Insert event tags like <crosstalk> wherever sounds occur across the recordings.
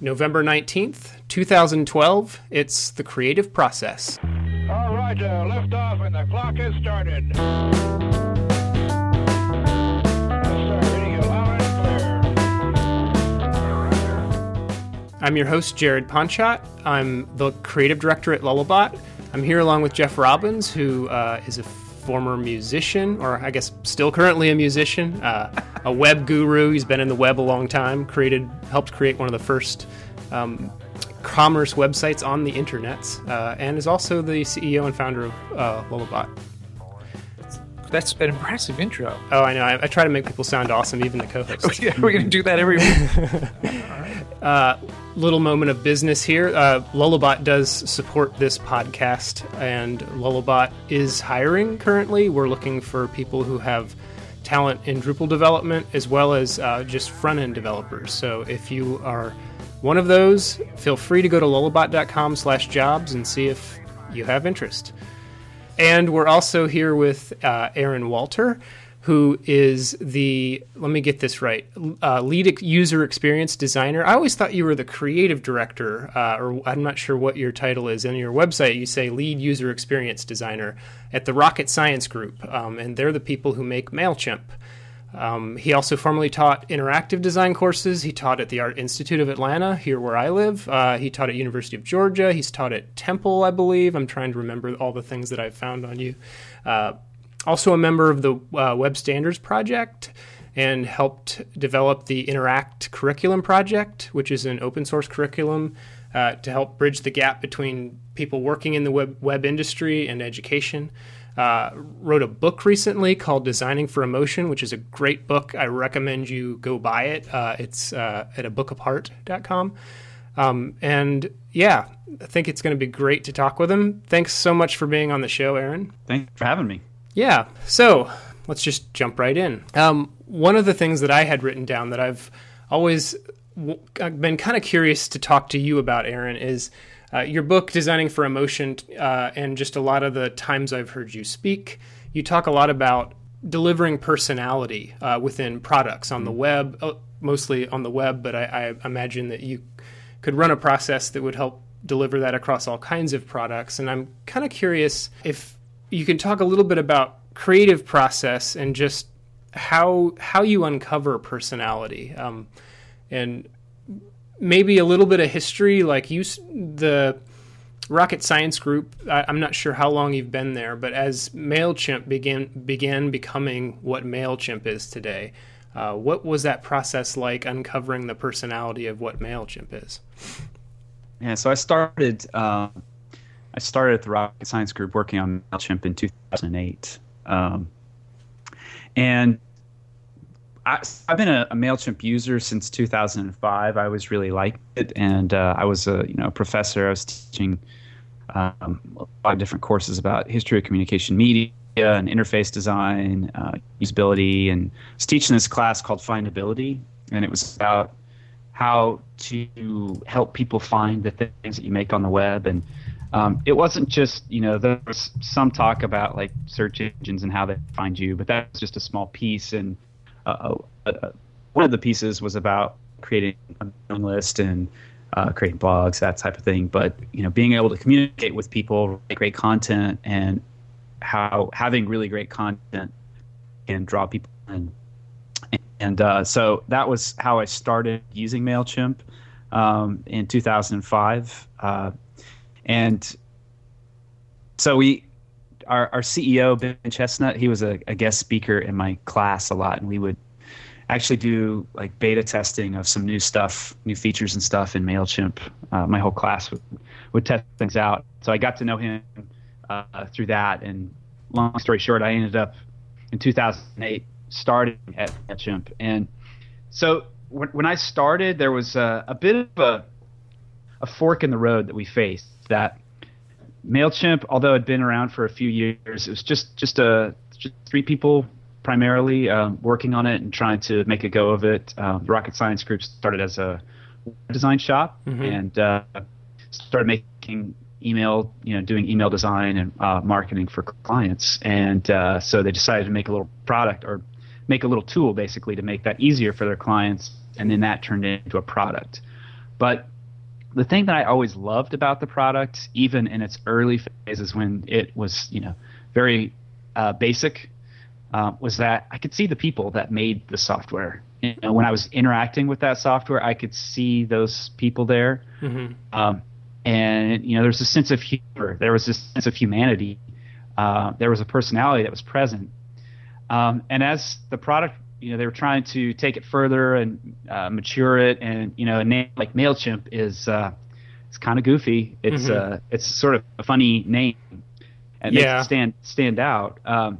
November 19th, 2012. It's the creative process. All right, uh, lift off and the clock has started. Yes, sir, hitting you loud and clear. I'm your host, Jared Ponchot. I'm the creative director at Lullabot. I'm here along with Jeff Robbins, who uh, is a former musician, or I guess still currently a musician, uh, a web guru. He's been in the web a long time, created, helped create one of the first um, commerce websites on the internet, uh, and is also the CEO and founder of uh, Lullabot. That's an impressive intro. Oh, I know. I, I try to make people sound awesome, even the co-hosts. <laughs> yeah, we're going to do that every week. <laughs> little moment of business here. Uh, Lullabot does support this podcast, and Lullabot is hiring currently. We're looking for people who have talent in Drupal development as well as uh, just front end developers. So if you are one of those, feel free to go to lullabot.com/jobs and see if you have interest. And we're also here with uh, Aarron Walter, who is the, let me get this right, uh, lead user experience designer. I always thought you were the creative director, uh, or I'm not sure what your title is. In your website, you say lead user experience designer at the Rocket Science Group, um, and they're the people who make MailChimp. Um, he also formerly taught interactive design courses. He taught at the Art Institute of Atlanta, here where I live. Uh, he taught at University of Georgia. He's taught at Temple, I believe. I'm trying to remember all the things that I've found on you. Uh, also a member of the uh, Web Standards Project and helped develop the Interact Curriculum Project, which is an open source curriculum uh, to help bridge the gap between people working in the web, web industry and education. Uh, wrote a book recently called Designing for Emotion, which is a great book. I recommend you go buy it. Uh, it's uh, at a bookapart.com. Um, and yeah, I think it's going to be great to talk with him. Thanks so much for being on the show, Aarron. Thanks for having me. Yeah, so let's just jump right in. Um, one of the things that I had written down that I've always w- I've been kind of curious to talk to you about, Aarron, is uh, your book, Designing for Emotion, uh, and just a lot of the times I've heard you speak. You talk a lot about delivering personality uh, within products on the web, uh, mostly on the web, but I, I imagine that you could run a process that would help deliver that across all kinds of products. And I'm kind of curious if you can talk a little bit about creative process and just how how you uncover personality um, and maybe a little bit of history like you the rocket science group I, i'm not sure how long you've been there but as mailchimp began began becoming what mailchimp is today uh, what was that process like uncovering the personality of what mailchimp is Yeah, so I started. Uh, I started at the Rocket Science Group working on Mailchimp in 2008, um, and I, I've been a, a Mailchimp user since 2005. I always really liked it, and uh, I was a you know professor. I was teaching um, a lot of different courses about history of communication media and interface design, uh, usability, and I was teaching this class called Findability, and it was about how to help people find the things that you make on the web and um, it wasn't just you know there was some talk about like search engines and how they find you but that was just a small piece. And uh, uh, uh, one of the pieces was about creating a list and uh, creating blogs that type of thing. But you know being able to communicate with people write great content and how having really great content can draw people in. And uh, so that was how I started using Mailchimp um, in 2005. Uh, and so we, our, our CEO Ben Chestnut, he was a, a guest speaker in my class a lot, and we would actually do like beta testing of some new stuff, new features and stuff in Mailchimp. Uh, my whole class would, would test things out. So I got to know him uh, through that. And long story short, I ended up in 2008 starting at Mailchimp. And so when, when I started, there was a, a bit of a, a fork in the road that we faced. That Mailchimp, although it had been around for a few years, it was just just a just three people primarily um, working on it and trying to make a go of it. Um, the Rocket Science Group started as a design shop and uh, started making email, you know, doing email design and uh, marketing for clients. And uh, so they decided to make a little product or make a little tool basically to make that easier for their clients. And then that turned into a product. But the thing that I always loved about the product, even in its early phases when it was, you know, very uh, basic, uh, was that I could see the people that made the software. You know, when I was interacting with that software, I could see those people there, Mm-hmm. um, and you know, there was a sense of humor. There was this sense of humanity. Uh, there was a personality that was present. Um, and as the product, you know, they were trying to take it further and uh, mature it, and you know, a name like Mailchimp is uh, it's kind of goofy. It's Mhm. uh, it's sort of a funny name, and Yeah. makes it stand stand out. Um,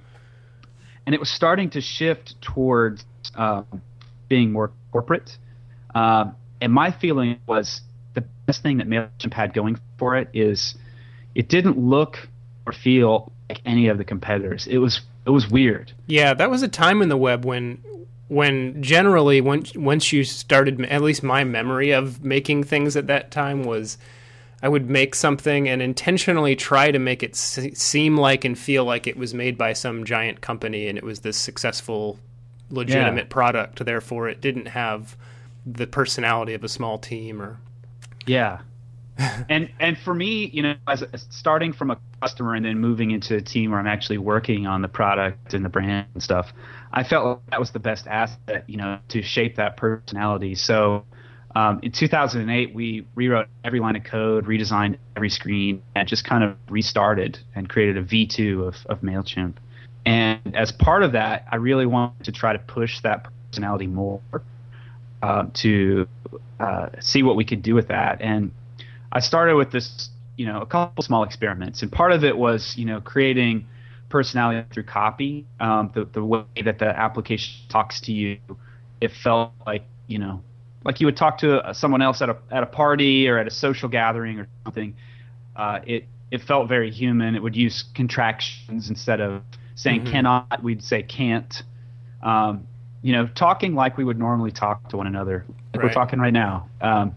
and it was starting to shift towards um, being more corporate. Um, and my feeling was the best thing that Mailchimp had going for it is it didn't look or feel like any of the competitors. It was it was weird. Yeah, that was a time in the web when when generally once once you started at least my memory of making things at that time was I would make something and intentionally try to make it se- seem like and feel like it was made by some giant company and it was this successful legitimate Yeah. product therefore it didn't have the personality of a small team or Yeah. <laughs> and and for me, you know, as, as starting from a customer and then moving into a team where I'm actually working on the product and the brand and stuff, I felt like that was the best asset, you know, to shape that personality. So um, in 2008, we rewrote every line of code, redesigned every screen, and just kind of restarted and created a V2 of, of Mailchimp. And as part of that, I really wanted to try to push that personality more uh, to uh, see what we could do with that. And I started with this, you know, a couple small experiments, and part of it was, you know, creating personality through copy. Um, the the way that the application talks to you, it felt like, you know, like you would talk to uh, someone else at a at a party or at a social gathering or something. Uh, it it felt very human. It would use contractions instead of saying Mhm. cannot. We'd say can't. Um, you know, talking like we would normally talk to one another, like we're talking right now. Um,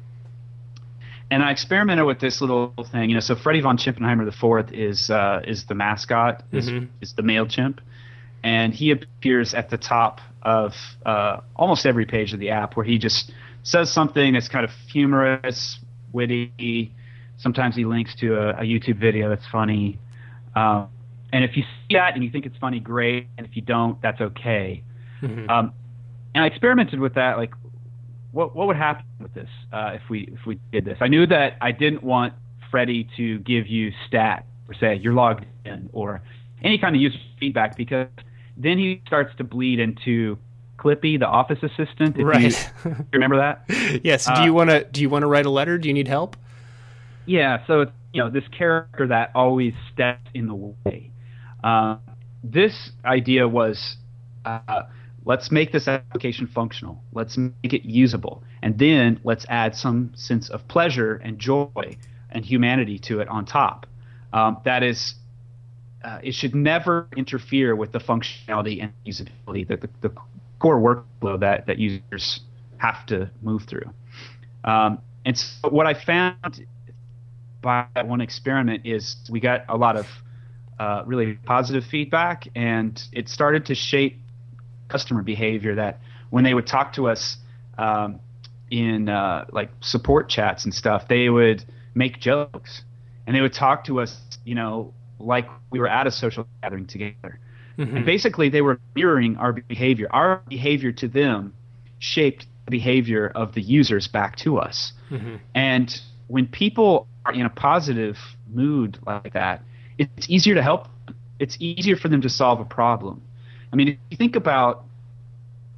and I experimented with this little thing, you know. So Freddie von Chimpenheimer IV is uh, is the mascot, is, Mhm. is the Mailchimp, and he appears at the top of uh, almost every page of the app, where he just says something that's kind of humorous, witty. Sometimes he links to a, a YouTube video that's funny. Um, and if you see that and you think it's funny, great. And if you don't, that's okay. Mhm. Um, and I experimented with that, like what what would happen with this uh, if we if we did this? I knew that I didn't want Freddie to give you stat or say you're logged in or any kind of user feedback because then he starts to bleed into Clippy, the office assistant. If you- right you <laughs> remember that? yes do Uh, you want to do you want to write a letter do you need help Yeah, so it's you know this character that always steps in the way. Uh, this idea was uh, let's make this application functional, let's make it usable, and then let's add some sense of pleasure and joy and humanity to it on top. Um, that is, uh, it should never interfere with the functionality and usability, the, the, the core workflow that that users have to move through. Um, and so what I found by that one experiment is we got a lot of uh, really positive feedback, and it started to shape customer behavior. That when they would talk to us um, in uh, like support chats and stuff, they would make jokes, and they would talk to us, you know, like we were at a social gathering together. Mhm. And basically, they were mirroring our behavior. Our behavior to them shaped the behavior of the users back to us. Mhm. And when people are in a positive mood like that, it's easier to help. them. It's easier for them to solve a problem. I mean, if you think about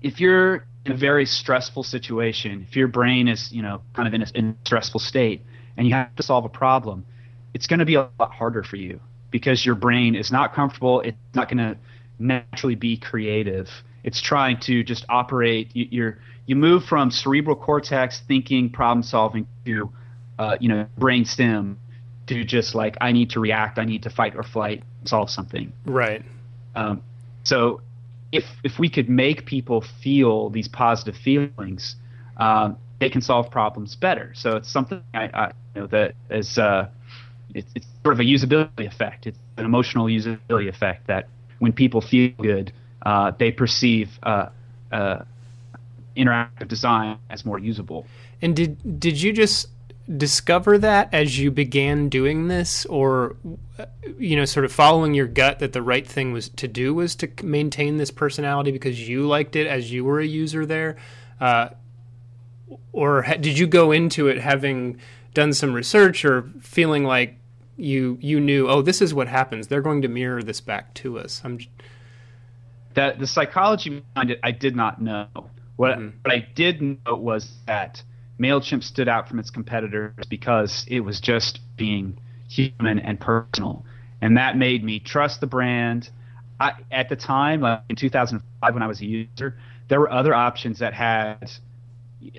if you're in a very stressful situation, if your brain is, you know, kind of in a, in a stressful state and you have to solve a problem, it's going to be a lot harder for you because your brain is not comfortable. It's not going to naturally be creative. It's trying to just operate. You, you're you move from cerebral cortex thinking, problem solving to, uh, you know, brain stem to just like I need to react, I need to fight or flight, solve something. right Um, so if if we could make people feel these positive feelings, um, they can solve problems better. So it's something I, I you know that is uh, it's, it's sort of a usability effect. It's an emotional usability effect that when people feel good, uh, they perceive uh, uh, interactive design as more usable. And did did you just discover that as you began doing this, or you know, sort of following your gut that the right thing was to do was to maintain this personality because you liked it as you were a user there, uh, or ha- did you go into it having done some research or feeling like you you knew oh this is what happens they're going to mirror this back to us i'm j- that the psychology behind it, I did not know. What, Mhm. what I did know was that Mailchimp stood out from its competitors because it was just being human and personal, and that made me trust the brand. I, at the time, like in 2005, when I was a user, there were other options that had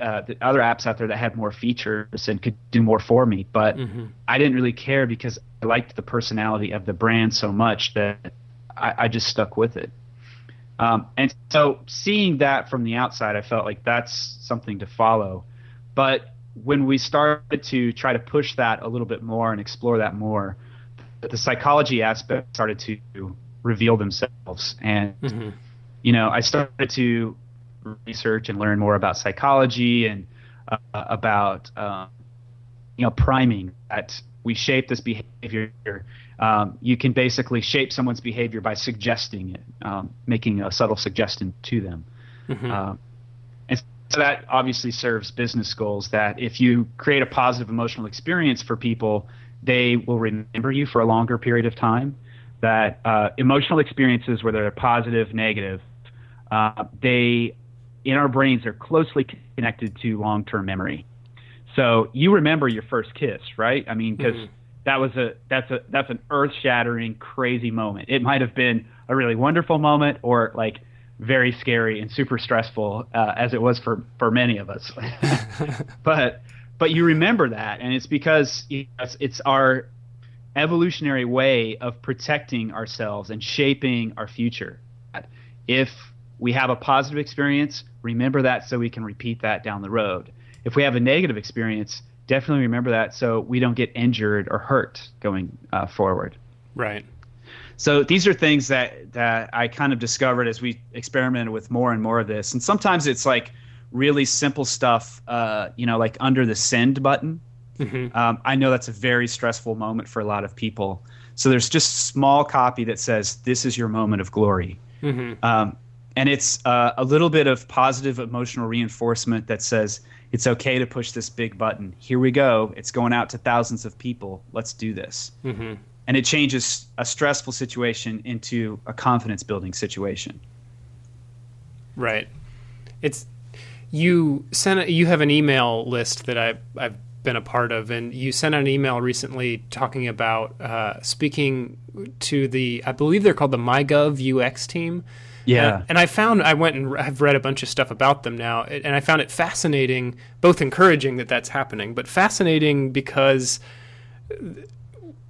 uh, the other apps out there that had more features and could do more for me, but Mhm. I didn't really care because I liked the personality of the brand so much that I, I just stuck with it. Um, and so seeing that from the outside, I felt like that's something to follow. But when we started to try to push that a little bit more and explore that more, the psychology aspect started to reveal themselves. And, Mhm. you know, I started to research and learn more about psychology and uh, about, um, you know, priming that we shape this behavior. Um, you can basically shape someone's behavior by suggesting it, um, making a subtle suggestion to them. Mhm. Um, and so that obviously serves business goals that if you create a positive emotional experience for people, they will remember you for a longer period of time. That uh, emotional experiences, whether they're positive, negative, uh, they in our brains are closely connected to long-term memory. So you remember your first kiss, right? I mean, because Mhm. that was a that's a that's an earth-shattering, crazy moment. It might have been a really wonderful moment, or like very scary and super stressful, uh, as it was for for many of us. <laughs> but but you remember that, and it's because you know, it's, it's our evolutionary way of protecting ourselves and shaping our future. If we have a positive experience, remember that so we can repeat that down the road. If we have a negative experience, definitely remember that so we don't get injured or hurt going uh, forward. right So these are things that that I kind of discovered as we experimented with more and more of this. And sometimes it's like really simple stuff, uh, you know, like under the send button. Mhm. Um, I know that's a very stressful moment for a lot of people. So there's just small copy that says, "This is your moment of glory," Mhm. um, and it's uh, a little bit of positive emotional reinforcement that says it's okay to push this big button. Here we go. It's going out to thousands of people. Let's do this Mhm. And it changes a stressful situation into a confidence building situation. Right. It's you sent you have an email list that I I've been a part of, and you sent an email recently talking about uh, speaking to the I believe they're called the MyGov UX team. Yeah. And, and I found I went and I've read a bunch of stuff about them now, and I found it fascinating, both encouraging that that's happening, but fascinating because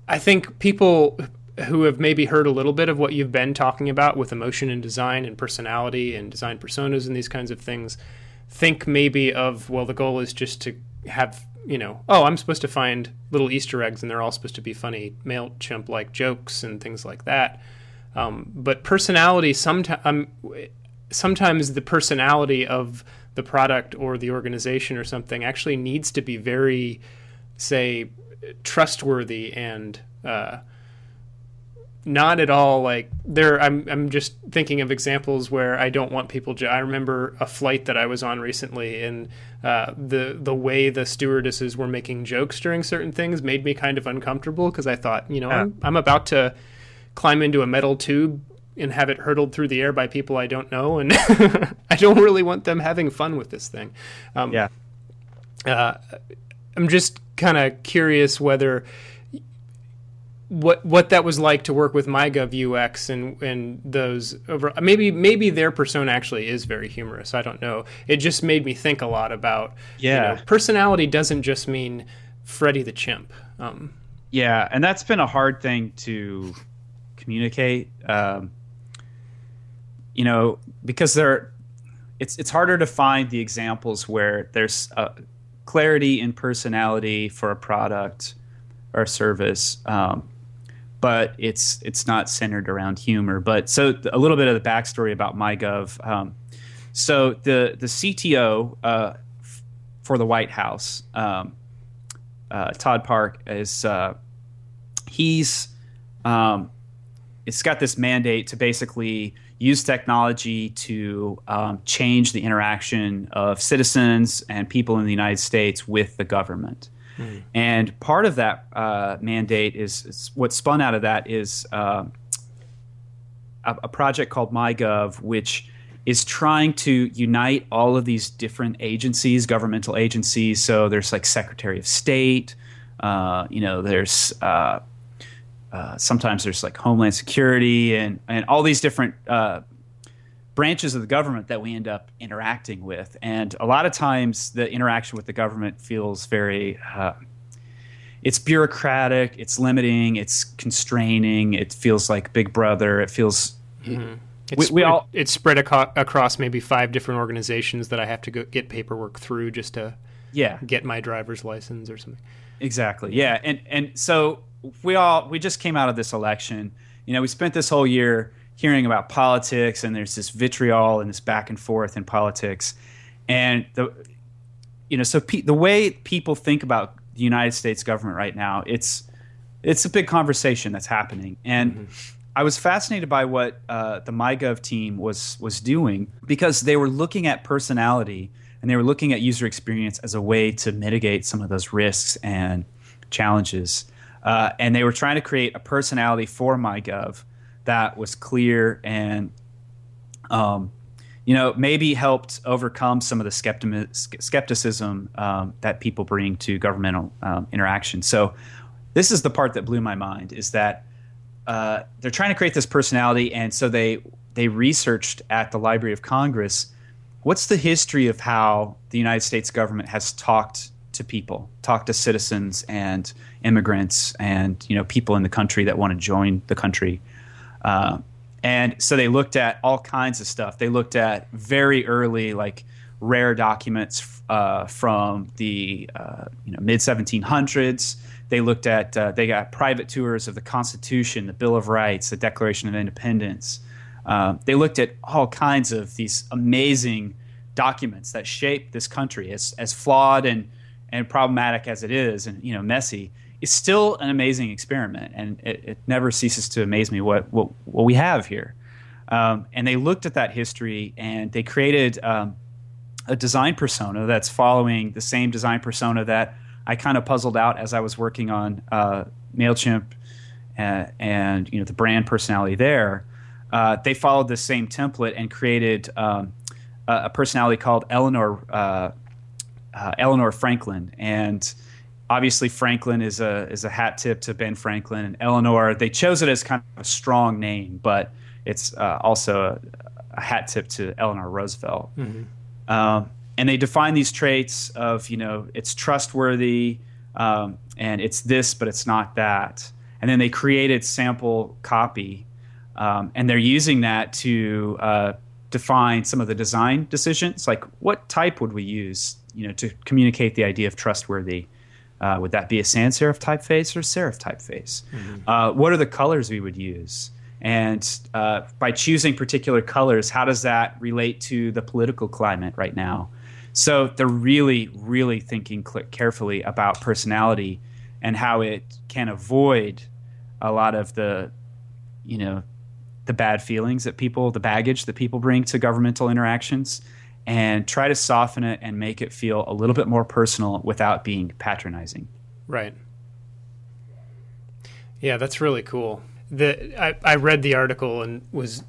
I think people who have maybe heard a little bit of what you've been talking about with emotion and design and personality and design personas and these kinds of things think maybe of well the goal is just to have you know oh i'm supposed to find little easter eggs and they're all supposed to be funny mailchimp like jokes and things like that. Um, but personality sometimes um, sometimes the personality of the product or the organization or something actually needs to be very say trustworthy and uh, not at all like there I'm I'm just thinking of examples where I don't want people to I remember a flight that I was on recently and uh, the the way the stewardesses were making jokes during certain things made me kind of uncomfortable because I thought you know I'm, I'm about to climb into a metal tube and have it hurtled through the air by people I don't know and <laughs> I don't really want them having fun with this thing um, Yeah. uh, I'm just kind of curious whether what what that was like to work with MyGov UX and and those over maybe maybe their persona actually is very humorous. I don't know. It just made me think a lot about you Yeah. know, personality doesn't just mean Freddie the chimp. Um, Yeah, and that's been a hard thing to communicate. Um, you know, because there, it's it's harder to find the examples where there's a clarity in personality for a product or service, um, but it's it's not centered around humor. But so a little bit of the backstory about MyGov. Um, so the the CTO uh, f- for the White House. Um, uh, Todd Park is uh, he's um, it's got this mandate to basically use technology to um, change the interaction of citizens and people in the United States with the government. Mm. And part of that uh, mandate is, is, what spun out of that is uh, a, a, project called MyGov, which is trying to unite all of these different agencies, governmental agencies. So there's like Secretary of State, uh, you know, there's uh, sometimes there's like Homeland Security and and all these different uh, branches of the government that we end up interacting with. And a lot of times, the interaction with the government feels very uh, it's bureaucratic, it's limiting, it's constraining. It feels like Big Brother. It feels mm-hmm. It's, we, spread, we all, it's spread aco- across maybe five different organizations that I have to go get paperwork through just to yeah get my driver's license or something. Exactly. Yeah, and and so we all we just came out of this election. You know, we spent this whole year hearing about politics, and there's this vitriol and this back and forth in politics, and the you know, so pe- the way people think about the United States government right now, it's it's a big conversation that's happening, and. Mm-hmm. I was fascinated by what uh, the MyGov team was was doing because they were looking at personality and they were looking at user experience as a way to mitigate some of those risks and challenges. Uh, and they were trying to create a personality for MyGov that was clear and, um, you know, maybe helped overcome some of the skepti- skepticism um, that people bring to governmental um, interaction. So, this is the part that blew my mind: is that uh, they're trying to create this personality, and so they they researched at the Library of Congress what's the history of how the United States government has talked to people, talked to citizens and immigrants and you know people in the country that want to join the country. Uh, and so they looked at all kinds of stuff. They looked at very early, like rare documents uh, from the uh, you know mid 1700s. They looked at uh, they got private tours of the Constitution, the Bill of Rights, the Declaration of Independence. Uh, they looked at all kinds of these amazing documents that shape this country, as as flawed and and problematic as it is, and you know messy. It's still an amazing experiment, and it, it never ceases to amaze me what what, what we have here. Um, and they looked at that history and they created um, a design persona that's following the same design persona that I kind of puzzled out as I was working on uh, Mailchimp and, uh, and, you know the brand personality there. Uh, they followed the same template and created um, a, a, personality called Eleanor uh, uh, Eleanor Franklin, and obviously Franklin is a is a hat tip to Ben Franklin, and Eleanor they chose it as kind of a strong name, but it's uh, also a, a, hat tip to Eleanor Roosevelt. Mm-hmm. Um, and they define these traits of you know it's trustworthy um, and it's this but it's not that and then they created sample copy um, and they're using that to uh, define some of the design decisions like what type would we use you know to communicate the idea of trustworthy uh, would that be a sans serif typeface or serif typeface? Mm-hmm. uh, what are the colors we would use? And uh, by choosing particular colors how does that relate to the political climate right now? So they're really, really thinking carefully about personality and how it can avoid a lot of the, you know, the bad feelings that people, the baggage that people bring to governmental interactions, and try to soften it and make it feel a little bit more personal without being patronizing. Right. Yeah, that's really cool. The I, I read the article and was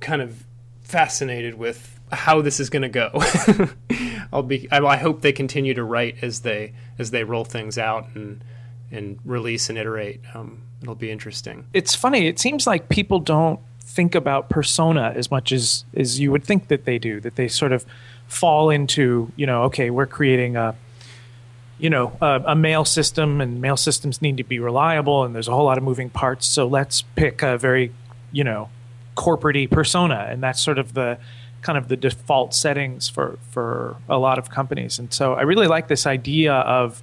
kind of fascinated with how this is going to go. <laughs> I'll be. I, I, hope they continue to write as they as they roll things out and and release and iterate. Um, it'll be interesting. It's funny. It seems like people don't think about persona as much as as you would think that they do. That they sort of fall into you know, okay, we're creating a you know a, a mail system, and mail systems need to be reliable, and there's a whole lot of moving parts. So let's pick a very you know corporate persona, and that's sort of the kind of the default settings for for a lot of companies. And so I really like this idea of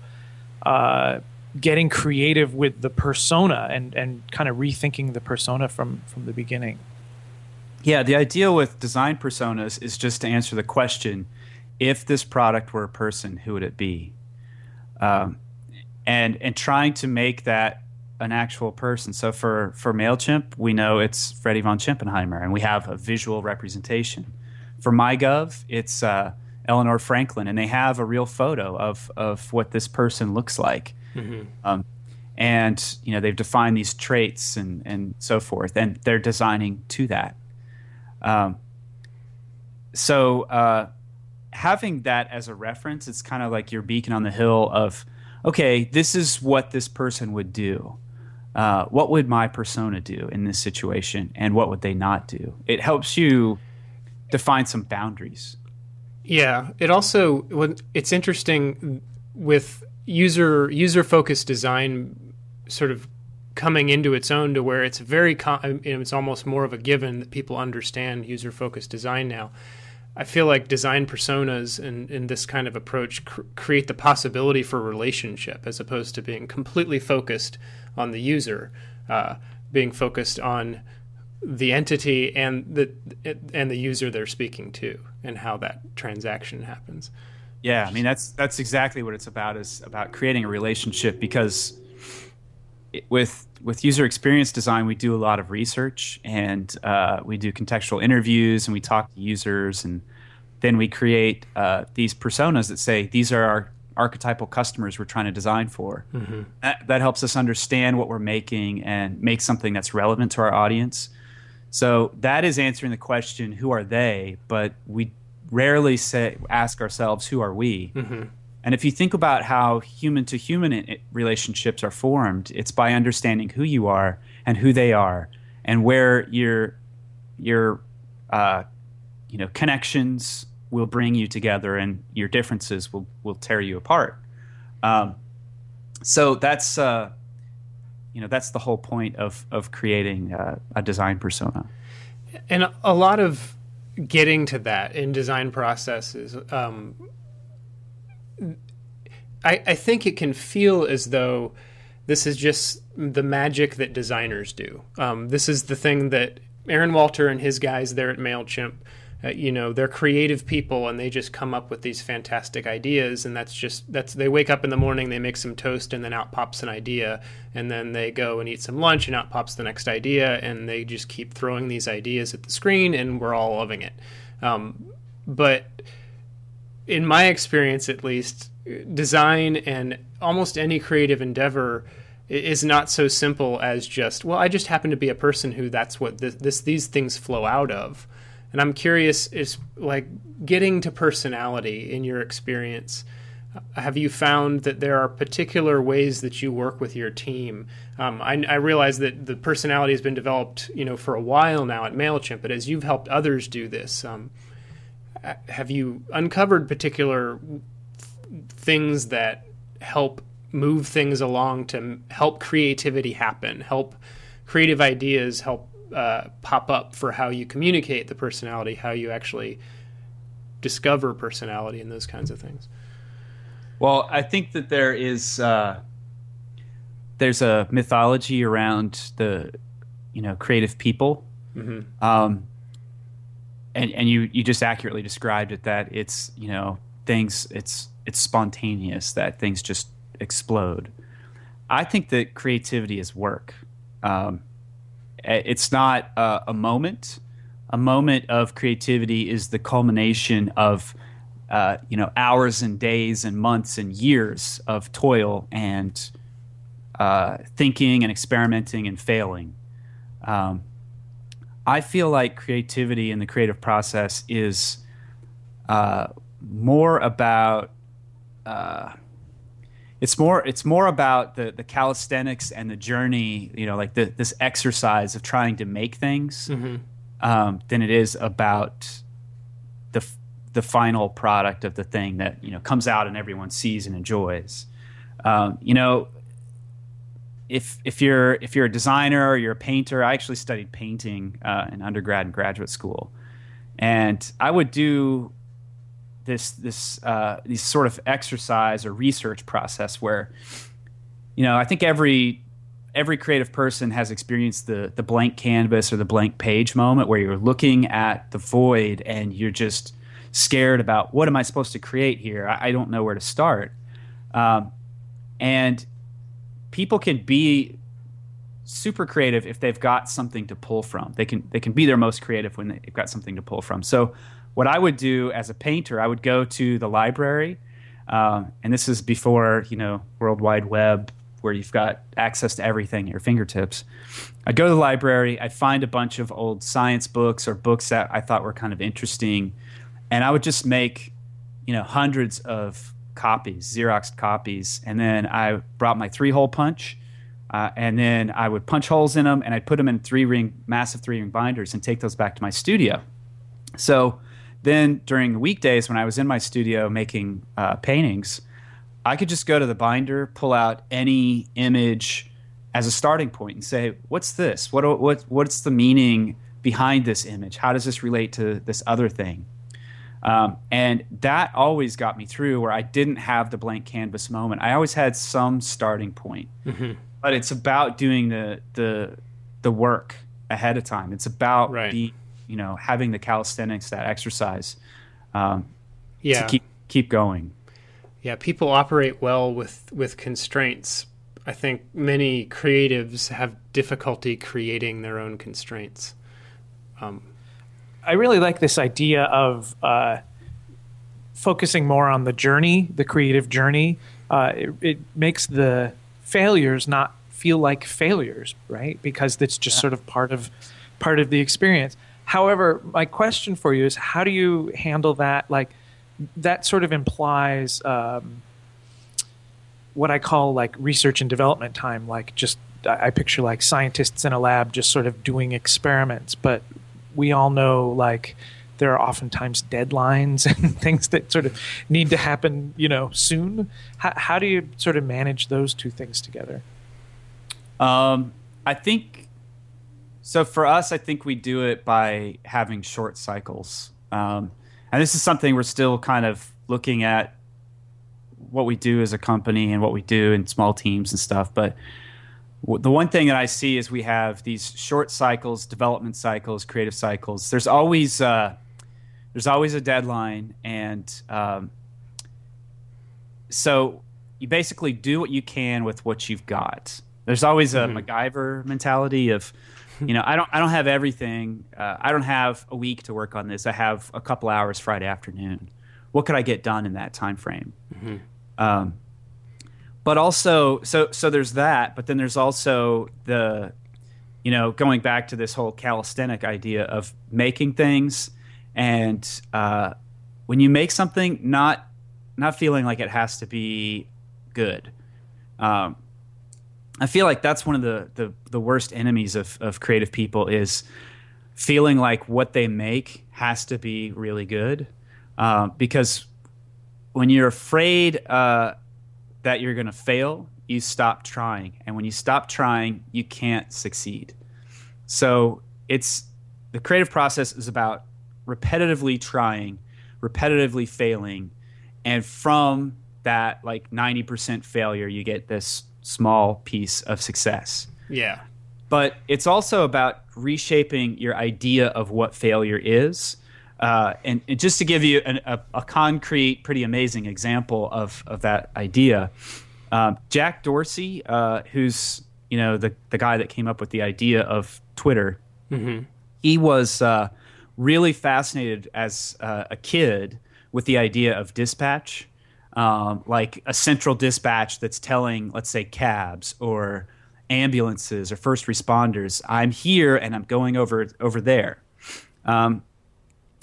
uh, getting creative with the persona and and kind of rethinking the persona from from the beginning. Yeah, the idea with design personas is just to answer the question: if this product were a person, who would it be? Um, and and trying to make that an actual person. So for for Mailchimp, we know it's Freddie von Chimpenheimer, and we have a visual representation. For MyGov, it's uh, Eleanor Franklin, and they have a real photo of of what this person looks like. Mm-hmm. Um, and you know they've defined these traits and and so forth, and they're designing to that. Um, so uh, having that as a reference, it's kind of like your beacon on the hill of, okay, this is what this person would do. Uh, what would my persona do in this situation, and what would they not do? It helps you define some boundaries. Yeah, it also it's interesting with user user focused design sort of coming into its own to where it's very it's almost more of a given that people understand user focused design now. I feel like design personas and in, in this kind of approach cr- create the possibility for relationship as opposed to being completely focused on the user, uh, being focused on the entity and the and the user they're speaking to and how that transaction happens. Yeah, I mean that's that's exactly what it's about is about creating a relationship because it, with with user experience design we do a lot of research and uh, we do contextual interviews and we talk to users and then we create uh, these personas that say these are our archetypal customers we're trying to design for. Mm-hmm. That, that helps us understand what we're making and make something that's relevant to our audience so that is answering the question, who are they? But we rarely say, ask ourselves, who are we? Mm-hmm. And if you think about how human to human relationships are formed, it's by understanding who you are and who they are, and where your your uh, you know connections will bring you together, and your differences will will tear you apart. Um, so that's uh, you know that's the whole point of of creating uh, a design persona and a lot of getting to that in design processes um, I, I think it can feel as though this is just the magic that designers do. Um, this is the thing that aarron walter and his guys there at mailchimp uh, you know they're creative people and they just come up with these fantastic ideas and that's just that's they wake up in the morning they make some toast and then out pops an idea and then they go and eat some lunch and out pops the next idea and they just keep throwing these ideas at the screen and we're all loving it. Um, but in my experience at least design and almost any creative endeavor is not so simple as just well i just happen to be a person who that's what this, this these things flow out of and I'm curious, is like getting to personality in your experience. Have you found that there are particular ways that you work with your team? Um, I, I, realize that the personality has been developed, you know, for a while now at Mailchimp, but as you've helped others do this, um, have you uncovered particular things that help move things along to help creativity happen, help creative ideas help uh, pop up for how you communicate the personality, how you actually discover personality, and those kinds of things. Well, I think that there is uh, there's a mythology around the you know creative people, mm-hmm. um, and and you you just accurately described it that it's you know things it's it's spontaneous that things just explode. I think that creativity is work. Um, it's not uh, a moment. A moment of creativity is the culmination of uh, you know hours and days and months and years of toil and uh, thinking and experimenting and failing. Um, I feel like creativity in the creative process is uh, more about uh, it's more it's more about the the calisthenics and the journey you know like the, this exercise of trying to make things mm-hmm. um, than it is about the the final product of the thing that you know comes out and everyone sees and enjoys um, you know if if you're if you're a designer or you're a painter i actually studied painting uh, in undergrad and graduate school and i would do this this uh, these sort of exercise or research process where you know I think every every creative person has experienced the the blank canvas or the blank page moment where you're looking at the void and you're just scared about what am I supposed to create here? I, I don't know where to start. Um, and people can be super creative if they've got something to pull from. They can they can be their most creative when they've got something to pull from. So what I would do as a painter, I would go to the library, um, and this is before you know World Wide Web, where you've got access to everything at your fingertips. I'd go to the library, I'd find a bunch of old science books or books that I thought were kind of interesting, and I would just make you know hundreds of copies, Xerox copies, and then I brought my three hole punch. Uh, and then I would punch holes in them, and I'd put them in three ring, massive three ring binders, and take those back to my studio. So then during the weekdays when I was in my studio making uh, paintings, I could just go to the binder, pull out any image as a starting point, and say, "What's this? What what what's the meaning behind this image? How does this relate to this other thing?" Um, and that always got me through where I didn't have the blank canvas moment. I always had some starting point, mm-hmm. but it's about doing the the the work ahead of time. It's about right. being you know having the calisthenics that exercise um, yeah. to keep keep going. Yeah people operate well with with constraints. I think many creatives have difficulty creating their own constraints. Um, i really like this idea of uh, focusing more on the journey the creative journey. Uh, it, it makes the failures not feel like failures right? Because it's just yeah. sort of part of part of the experience However, my question for you is how do you handle that? Like, that sort of implies um, what I call like research and development time. Like, just I picture like scientists in a lab just sort of doing experiments, but we all know like there are oftentimes deadlines <laughs> and things that sort of need to happen, you know, soon. How, how do you sort of manage those two things together? Um, I think so for us, I think we do it by having short cycles. Um, and this is something we're still kind of looking at what we do as a company and what we do in small teams and stuff. But w- the one thing that I see is we have these short cycles, development cycles, creative cycles. There's always uh, there's always a deadline, and um, so you basically do what you can with what you've got. There's always a mm-hmm. MacGyver mentality of you know, I don't I don't have everything. Uh, I don't have a week to work on this. I have a couple hours Friday afternoon. What could I get done in that time frame? Mm-hmm. Um, but also, so so there's that. But then there's also the, you know, going back to this whole calisthenic idea of making things, and uh, when you make something, not not feeling like it has to be good. Um, I feel like that's one of the, the, the worst enemies of, of creative people is feeling like what they make has to be really good. Uh, because when you're afraid uh, that you're going to fail, you stop trying. And when you stop trying, you can't succeed. So it's the creative process is about repetitively trying, repetitively failing. And from that, like 90% failure, you get this small piece of success. Yeah. But it's also about reshaping your idea of what failure is. Uh, and, and, just to give you an, a, a, concrete, pretty amazing example of, of that idea, um, Jack Dorsey, uh, who's you know the the guy that came up with the idea of Twitter, mm-hmm. he was uh, really fascinated as uh, a kid with the idea of dispatch um, like a central dispatch that's telling, let's say, cabs or ambulances or first responders, I'm here and I'm going over over there. Um,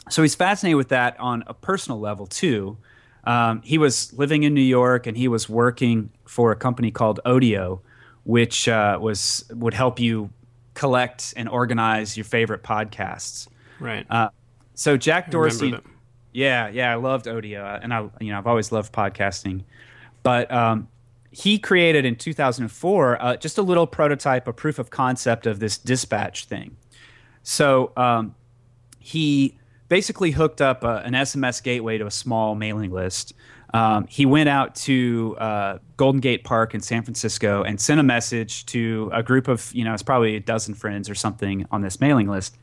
so he's fascinated with that on a personal level too. Um, he was living in New York and he was working for a company called Odeo, which uh, was would help you collect and organize your favorite podcasts. Right. Uh, so Jack Dorsey yeah, yeah, I loved Odeo, and I, you know, I've always loved podcasting. But um, he created in 2004 uh, just a little prototype, a proof of concept of this dispatch thing. So um, he basically hooked up a, an SMS gateway to a small mailing list. Um, he went out to uh, Golden Gate Park in San Francisco and sent a message to a group of, you know, it's probably a dozen friends or something on this mailing list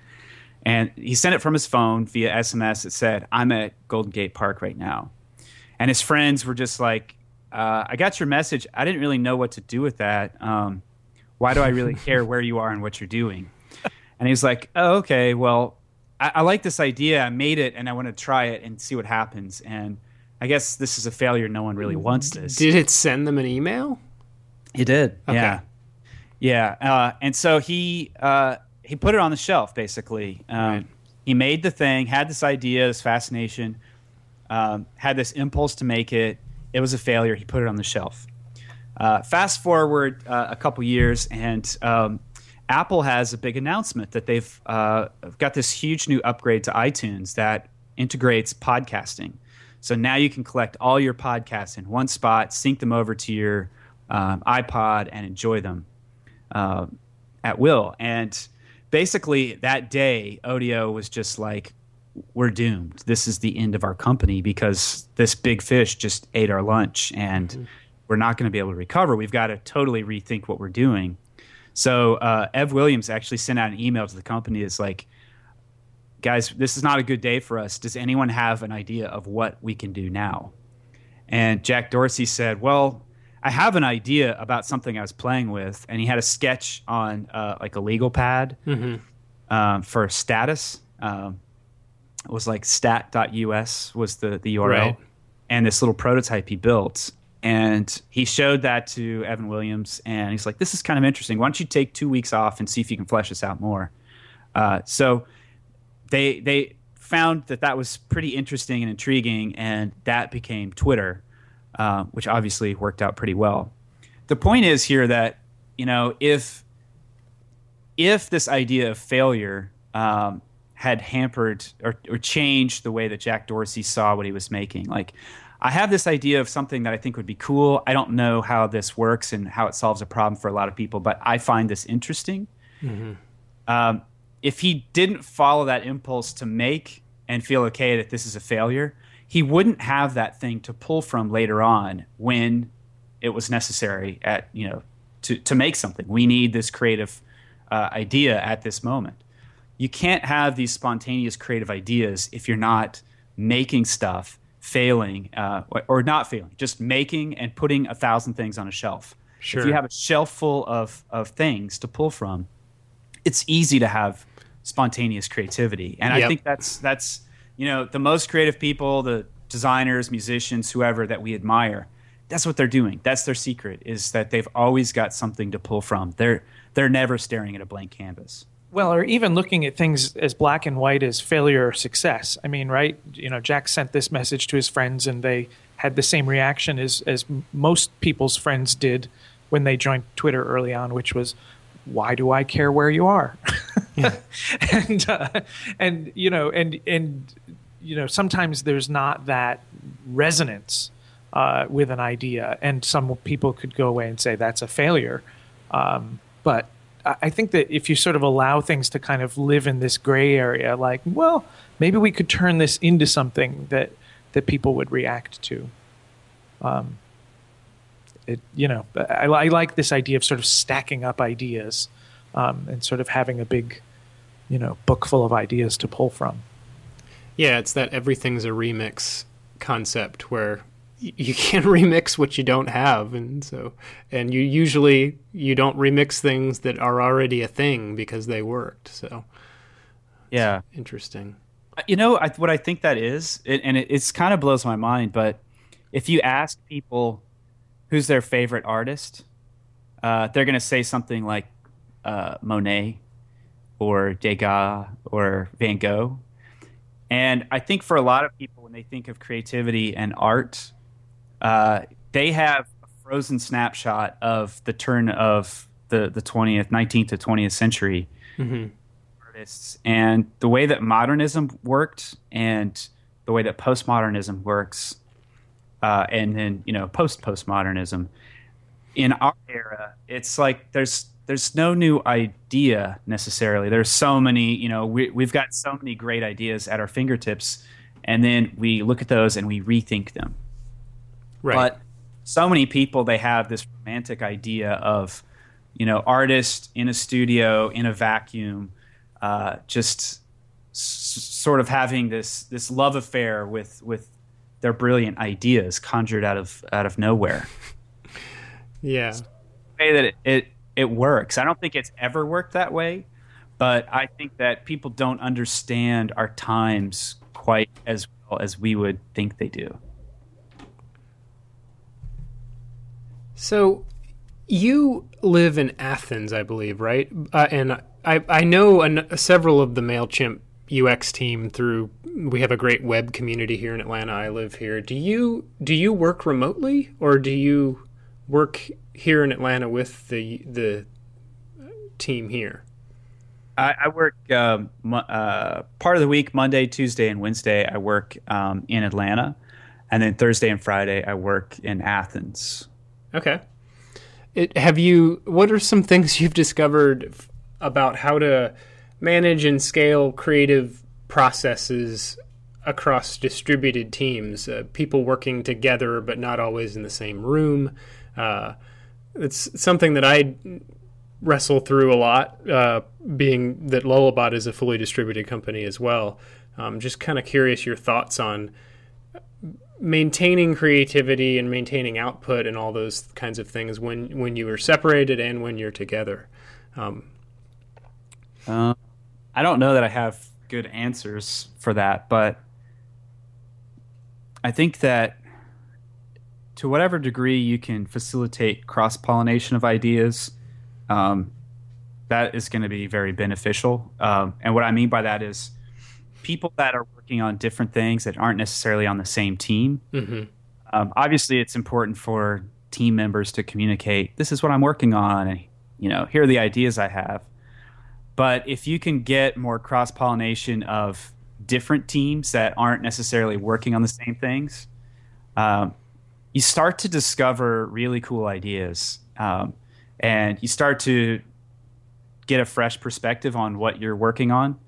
And he sent it from his phone via SMS. It said, I'm at Golden Gate Park right now. And his friends were just like, uh, I got your message. I didn't really know what to do with that. Um, why do I really <laughs> care where you are and what you're doing? And he's like, Oh, okay. Well, I, I like this idea. I made it and I want to try it and see what happens. And I guess this is a failure. No one really wants this. Did it send them an email? He did. Okay. Yeah. Yeah. Uh, and so he uh, he put it on the shelf basically. Um, Right. He made the thing, had this idea, this fascination, um, had this impulse to make it. It was a failure. He put it on the shelf. Uh, fast forward uh, a couple years, and um, Apple has a big announcement that they've uh, got this huge new upgrade to iTunes that integrates podcasting. So now you can collect all your podcasts in one spot, sync them over to your um, iPod, and enjoy them uh, at will. And basically, that day, Odeo was just like, we're doomed. This is the end of our company because this big fish just ate our lunch and we're not going to be able to recover. We've got to totally rethink what we're doing. So uh, Ev Williams actually sent out an email to the company. It's like, guys, this is not a good day for us. Does anyone have an idea of what we can do now? And Jack Dorsey said, well, I have an idea about something I was playing with, and he had a sketch on uh, like a legal pad um, for status. Um, it was like stat.us was the, the URL. Right. And this little prototype he built. And he showed that to Evan Williams, and he's like, This is kind of interesting. Why don't you take two weeks off and see if you can flesh this out more? Uh, so they they found that that was pretty interesting and intriguing, and that became Twitter, uh, which obviously worked out pretty well. The point is here that you know if if this idea of failure um, had hampered or, or changed the way that Jack Dorsey saw what he was making, like I have this idea of something that I think would be cool. I don't know how this works and how it solves a problem for a lot of people, but I find this interesting. Um, if he didn't follow that impulse to make and feel okay that this is a failure, he wouldn't have that thing to pull from later on when it was necessary at you know to to make something. We need this creative uh, idea at this moment. You can't have these spontaneous creative ideas if you're not making stuff, failing, uh, or- not failing, just making and putting a thousand things on a shelf. Sure. If you have a shelf full of of things to pull from, it's easy to have spontaneous creativity and i think that's that's you know the most creative people the designers musicians whoever that we admire that's what they're doing that's their secret is that they've always got something to pull from they're they're never staring at a blank canvas Well, or even looking at things as black and white as failure or success. I mean, right? You know, Jack sent this message to his friends, and they had the same reaction as as most people's friends did when they joined Twitter early on, which was, "Why do I care where you are?" <laughs> and uh, and you know, and and you know, sometimes there's not that resonance uh, with an idea, and some people could go away and say that's a failure. Um, but I think that if you sort of allow things to kind of live in this gray area, like, well, maybe we could turn this into something that that people would react to. Um, it, you know, I, I like this idea of sort of stacking up ideas um, and sort of having a big, you know, book full of ideas to pull from. Yeah, it's that everything's a remix concept where you can't <laughs> remix what you don't have and so and you usually you don't remix things that are already a thing because they worked. So, yeah interesting. you know I, what i think that is it, and it it's kind of blows my mind but if you ask people who's their favorite artist uh, they're going to say something like uh, monet or degas or van gogh and i think for a lot of people when they think of creativity and art uh, they have a frozen snapshot of the turn of the, the 20th 19th to 20th century artists. And the way that modernism worked and the way that postmodernism works uh, and then you know post postmodernism in our era it's like there's there's no new idea necessarily there's so many you know we, we've got so many great ideas at our fingertips and then we look at those and we rethink them Right. but so many people they have this romantic idea of you know artist in a studio in a vacuum uh, just sort of having this this love affair with with their brilliant ideas conjured out of out of nowhere. <laughs> Yeah. Way that it, it it works. I don't think it's ever worked that way, but I think that people don't understand our times quite as well as we would think they do. So, you live in Athens, I believe, right? Uh, and I I know an, several of the Mailchimp UX team through. We have a great web community here in Atlanta. I live here. Do you do you work remotely, or do you work here in Atlanta with the the team here? I, I work um, uh, part of the week, Monday, Tuesday, and Wednesday. I work um, in Atlanta, and then Thursday and Friday I work in Athens. Okay. It, have you? What are some things <laughs> you've discovered f- about how to manage and scale creative processes across distributed teams? Uh, people working together but not always in the same room. It's something that I wrestle through a lot, uh, being that Lullabot is a fully distributed company as well. Um, just kind of curious your thoughts on maintaining creativity and maintaining output and all those kinds of things when when you are separated and when you're together. Um, uh, I don't know that I have good answers for that, but I think that to whatever degree you can facilitate cross pollination of ideas, um, that is going to be very beneficial. Um, and what I mean by that is people that are working on different things that aren't necessarily on the same team. mm-hmm. Um, obviously, it's important for team members to communicate. This is what I'm working on, and you know, here are the ideas I have. But if you can get more cross pollination of different teams that aren't necessarily working on the same things, um, you start to discover really cool ideas, um, and you start to get a fresh perspective on what you're working on.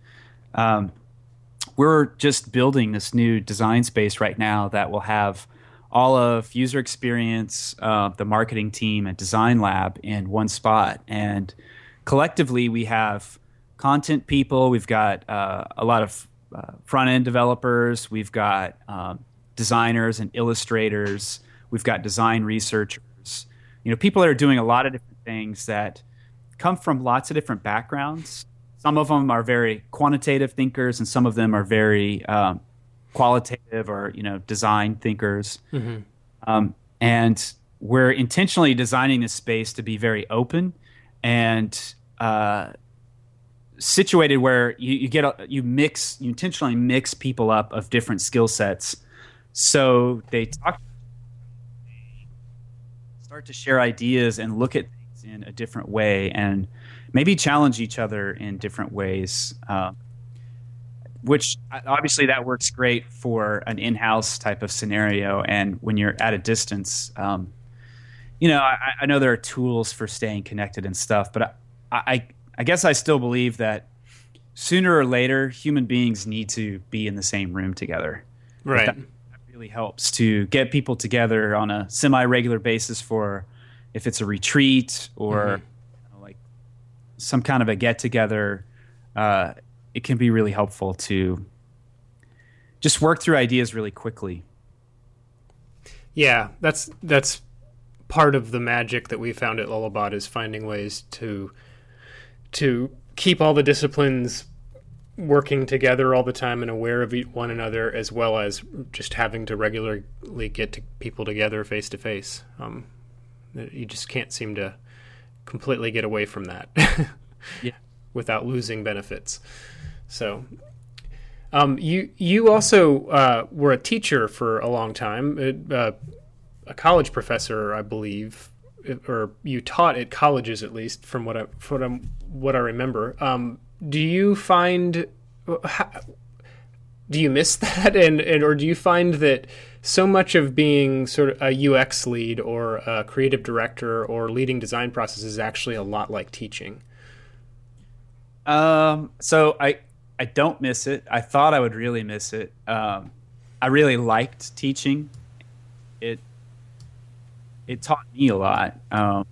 Um, we're just building this new design space right now that will have all of user experience, uh, the marketing team, and design lab in one spot. And collectively, we have content people. We've got uh, a lot of uh, front end developers. We've got um, designers and illustrators. We've got design researchers. You know, people that are doing a lot of different things that come from lots of different backgrounds some of them are very quantitative thinkers, and some of them are very um, qualitative or you know design thinkers. Mm-hmm. Um, and we're intentionally designing this space to be very open and uh, situated where you, you get a, you mix you intentionally mix people up of different skill sets, so they talk, start to share ideas and look at things in a different way and maybe challenge each other in different ways. Uh, which obviously that works great for an in-house type of scenario, and when you're at a distance, um, you know, I, I, know there are tools for staying connected and stuff, but I, I, I guess I still believe that sooner or later, human beings need to be in the same room together. Right. That, that really helps to get people together on a semi-regular basis for if it's a retreat or. Mm-hmm some kind of a get together, uh, it can be really helpful to just work through ideas really quickly. Yeah, that's that's part of the magic that we found at Lullabot is finding ways to to keep all the disciplines working together all the time and aware of one another, as well as just having to regularly get to people together face to face. You just can't seem to completely get away from that. yeah. <laughs> Without losing benefits. So, um, you you also uh, were a teacher for a long time, uh, a college professor, I believe, or you taught at colleges at least, from what I from what I remember. Um, do you find do you miss <laughs> that, and, and or do you find that so much of being sort of a UX lead or a creative director or leading design process is actually a lot like teaching. Um, so I I don't miss it. I thought I would really miss it. Um, I really liked teaching. It it taught me a lot. Um,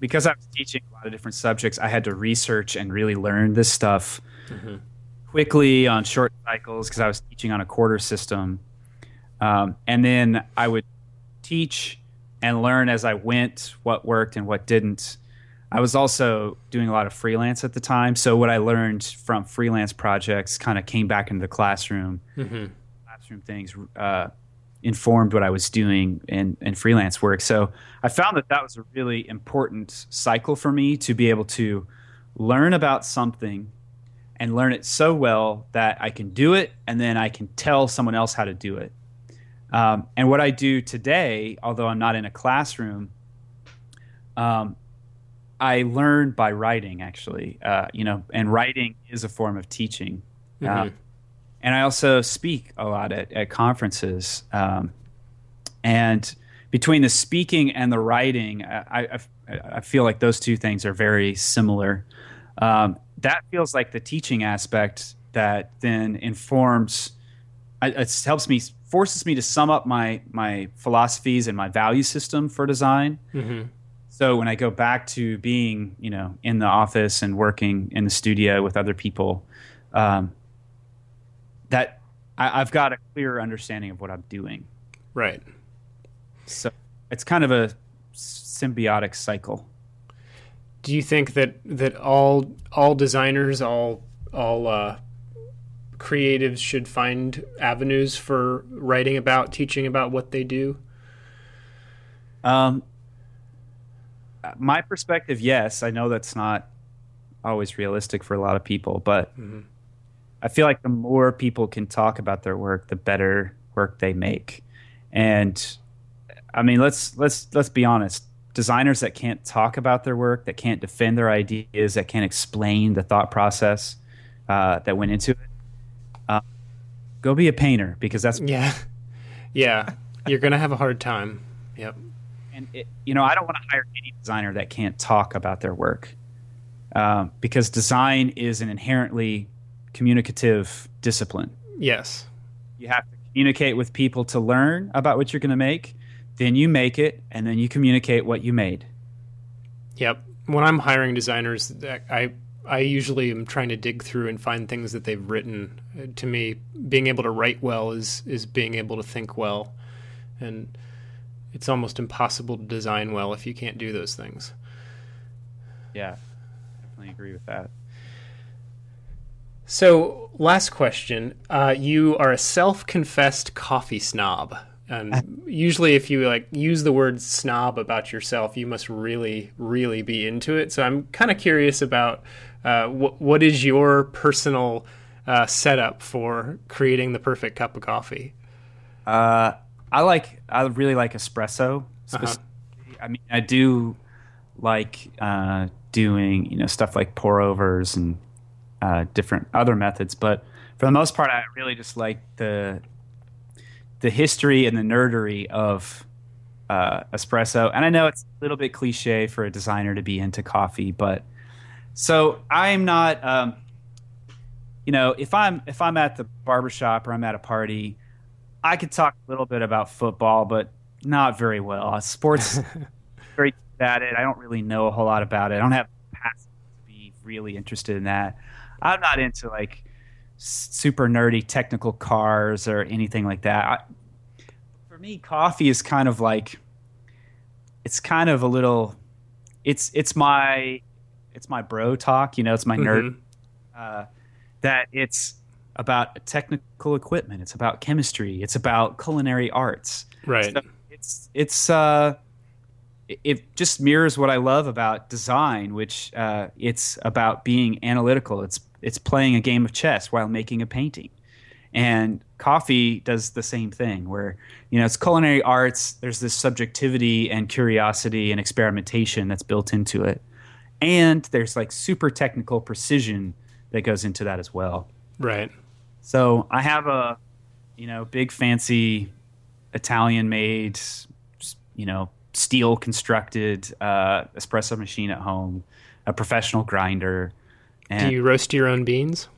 because I was teaching a lot of different subjects, I had to research and really learn this stuff mm-hmm. quickly on short cycles because I was teaching on a quarter system. Um, and then I would teach and learn as I went what worked and what didn't. I was also doing a lot of freelance at the time. So what I learned from freelance projects kind of came back into the classroom. Mm-hmm. Classroom things uh, informed what I was doing in, in freelance work. So I found that that was a really important cycle for me to be able to learn about something and learn it so well that I can do it and then I can tell someone else how to do it. Um, and what I do today, although I'm not in a classroom, um, I learn by writing actually, uh, you know, and writing is a form of teaching. Mhm. Uh, and I also speak a lot at, at conferences. Um, and between the speaking and the writing, I, I, I feel like those two things are very similar. Um, that feels like the teaching aspect that then informs, it helps me, forces me to sum up my my philosophies and my value system for design. Mhm. So when I go back to being, you know, in the office and working in the studio with other people, um, I, I've got a clearer understanding of what I'm doing. Right. So it's kind of a symbiotic cycle. Do you think that that all all designers, all all uh, creatives should find avenues for writing about, teaching about what they do? Um, my perspective, yes. I know that's not always realistic for a lot of people, but I feel like the more people can talk about their work, the better work they make. And I mean, let's let's let's be honest. Designers that can't talk about their work, that can't defend their ideas, that can't explain the thought process uh, that went into it, uh, go be a painter because that's Yeah, yeah. You're gonna have a hard time. Yep. and it, you know i don't want to hire any designer that can't talk about their work um, because design is an inherently communicative discipline Yes. you have to communicate with people to learn about what you're going to make then you make it and then you communicate what you made Yep. When I'm hiring designers, I I usually am trying to dig through and find things that they've written. Uh, To me, being able to write well is is being able to think well, and it's almost impossible to design well if you can't do those things. yeah definitely agree with that So, last question: uh, You are a self-confessed coffee snob, and usually, if you like use the word snob about yourself, you must really, really be into it. So, I'm kind of curious about uh, wh- what is your personal uh, setup for creating the perfect cup of coffee. Uh, I like. I really like espresso. Specifically. I mean, I do like uh, doing you know stuff like pour overs and uh, different other methods, but for the most part, I really just like the the history and the nerdery of uh, espresso. And I know it's a little bit cliche for a designer to be into coffee, but so I'm not. Um, you know, if I'm if I'm at the barbershop or I'm at a party, I could talk a little bit about football, but not very well. Uh, Sports, <laughs> very good at it. I don't really know a whole lot about it. I don't have capacity to be really interested in that. I'm not into like super nerdy technical cars or anything like that. I, for me, coffee is kind of like it's kind of a little. It's it's my it's my bro talk. You know, it's my nerd Mhm. uh, that it's about technical equipment. It's about chemistry. It's about culinary arts. Right. So it's it's uh, it- just mirrors what I love about design, which uh, it's about being analytical. It's it's playing a game of chess while making a painting. And coffee does the same thing, where you know it's culinary arts. There's this subjectivity and curiosity and experimentation that's built into it, and there's like super technical precision that goes into that as well. Right. So I have a, you know, big fancy Italian made, you know, steel constructed uh, espresso machine at home, a professional grinder. And Do you roast your own beans?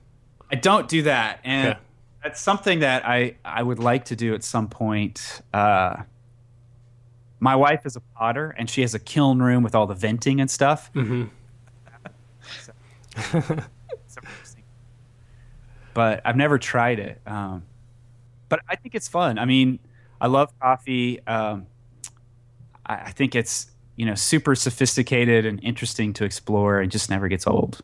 I don't do that. And Okay. that's something that I, I would like to do at some point. Uh, my wife is a potter and she has a kiln room with all the venting and stuff. Mm-hmm. <laughs> but I've never tried it. Um, but I think it's fun. I mean, I love coffee. Um, I, think it's you know super sophisticated and interesting to explore, and just never gets old.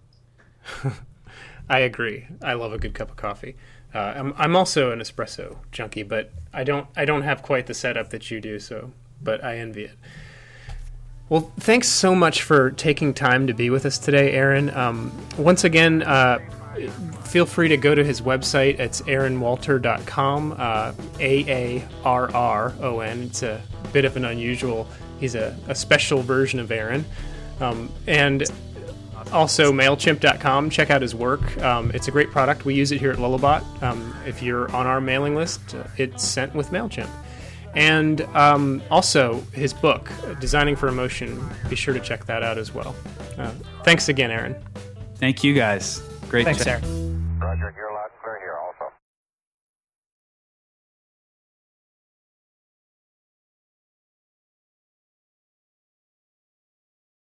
<laughs> I agree. I love a good cup of coffee. Uh, I'm I'm also an espresso junkie, but I don't I don't have quite the setup that you do. So, but I envy it. Well, thanks so much for taking time to be with us today, Aarron. Um, once again, uh, feel free to go to his website. It's aarronwalter.com, uh, A A R R O N. It's a bit of an unusual, he's a, a special version of Aaron. Um, and also mailchimp.com check out his work um, it's a great product we use it here at lullabot um, if you're on our mailing list uh, it's sent with mailchimp and um, also his book designing for emotion be sure to check that out as well uh, thanks again aarron Thank you guys. Great. Thanks, Aarron. Roger, you're.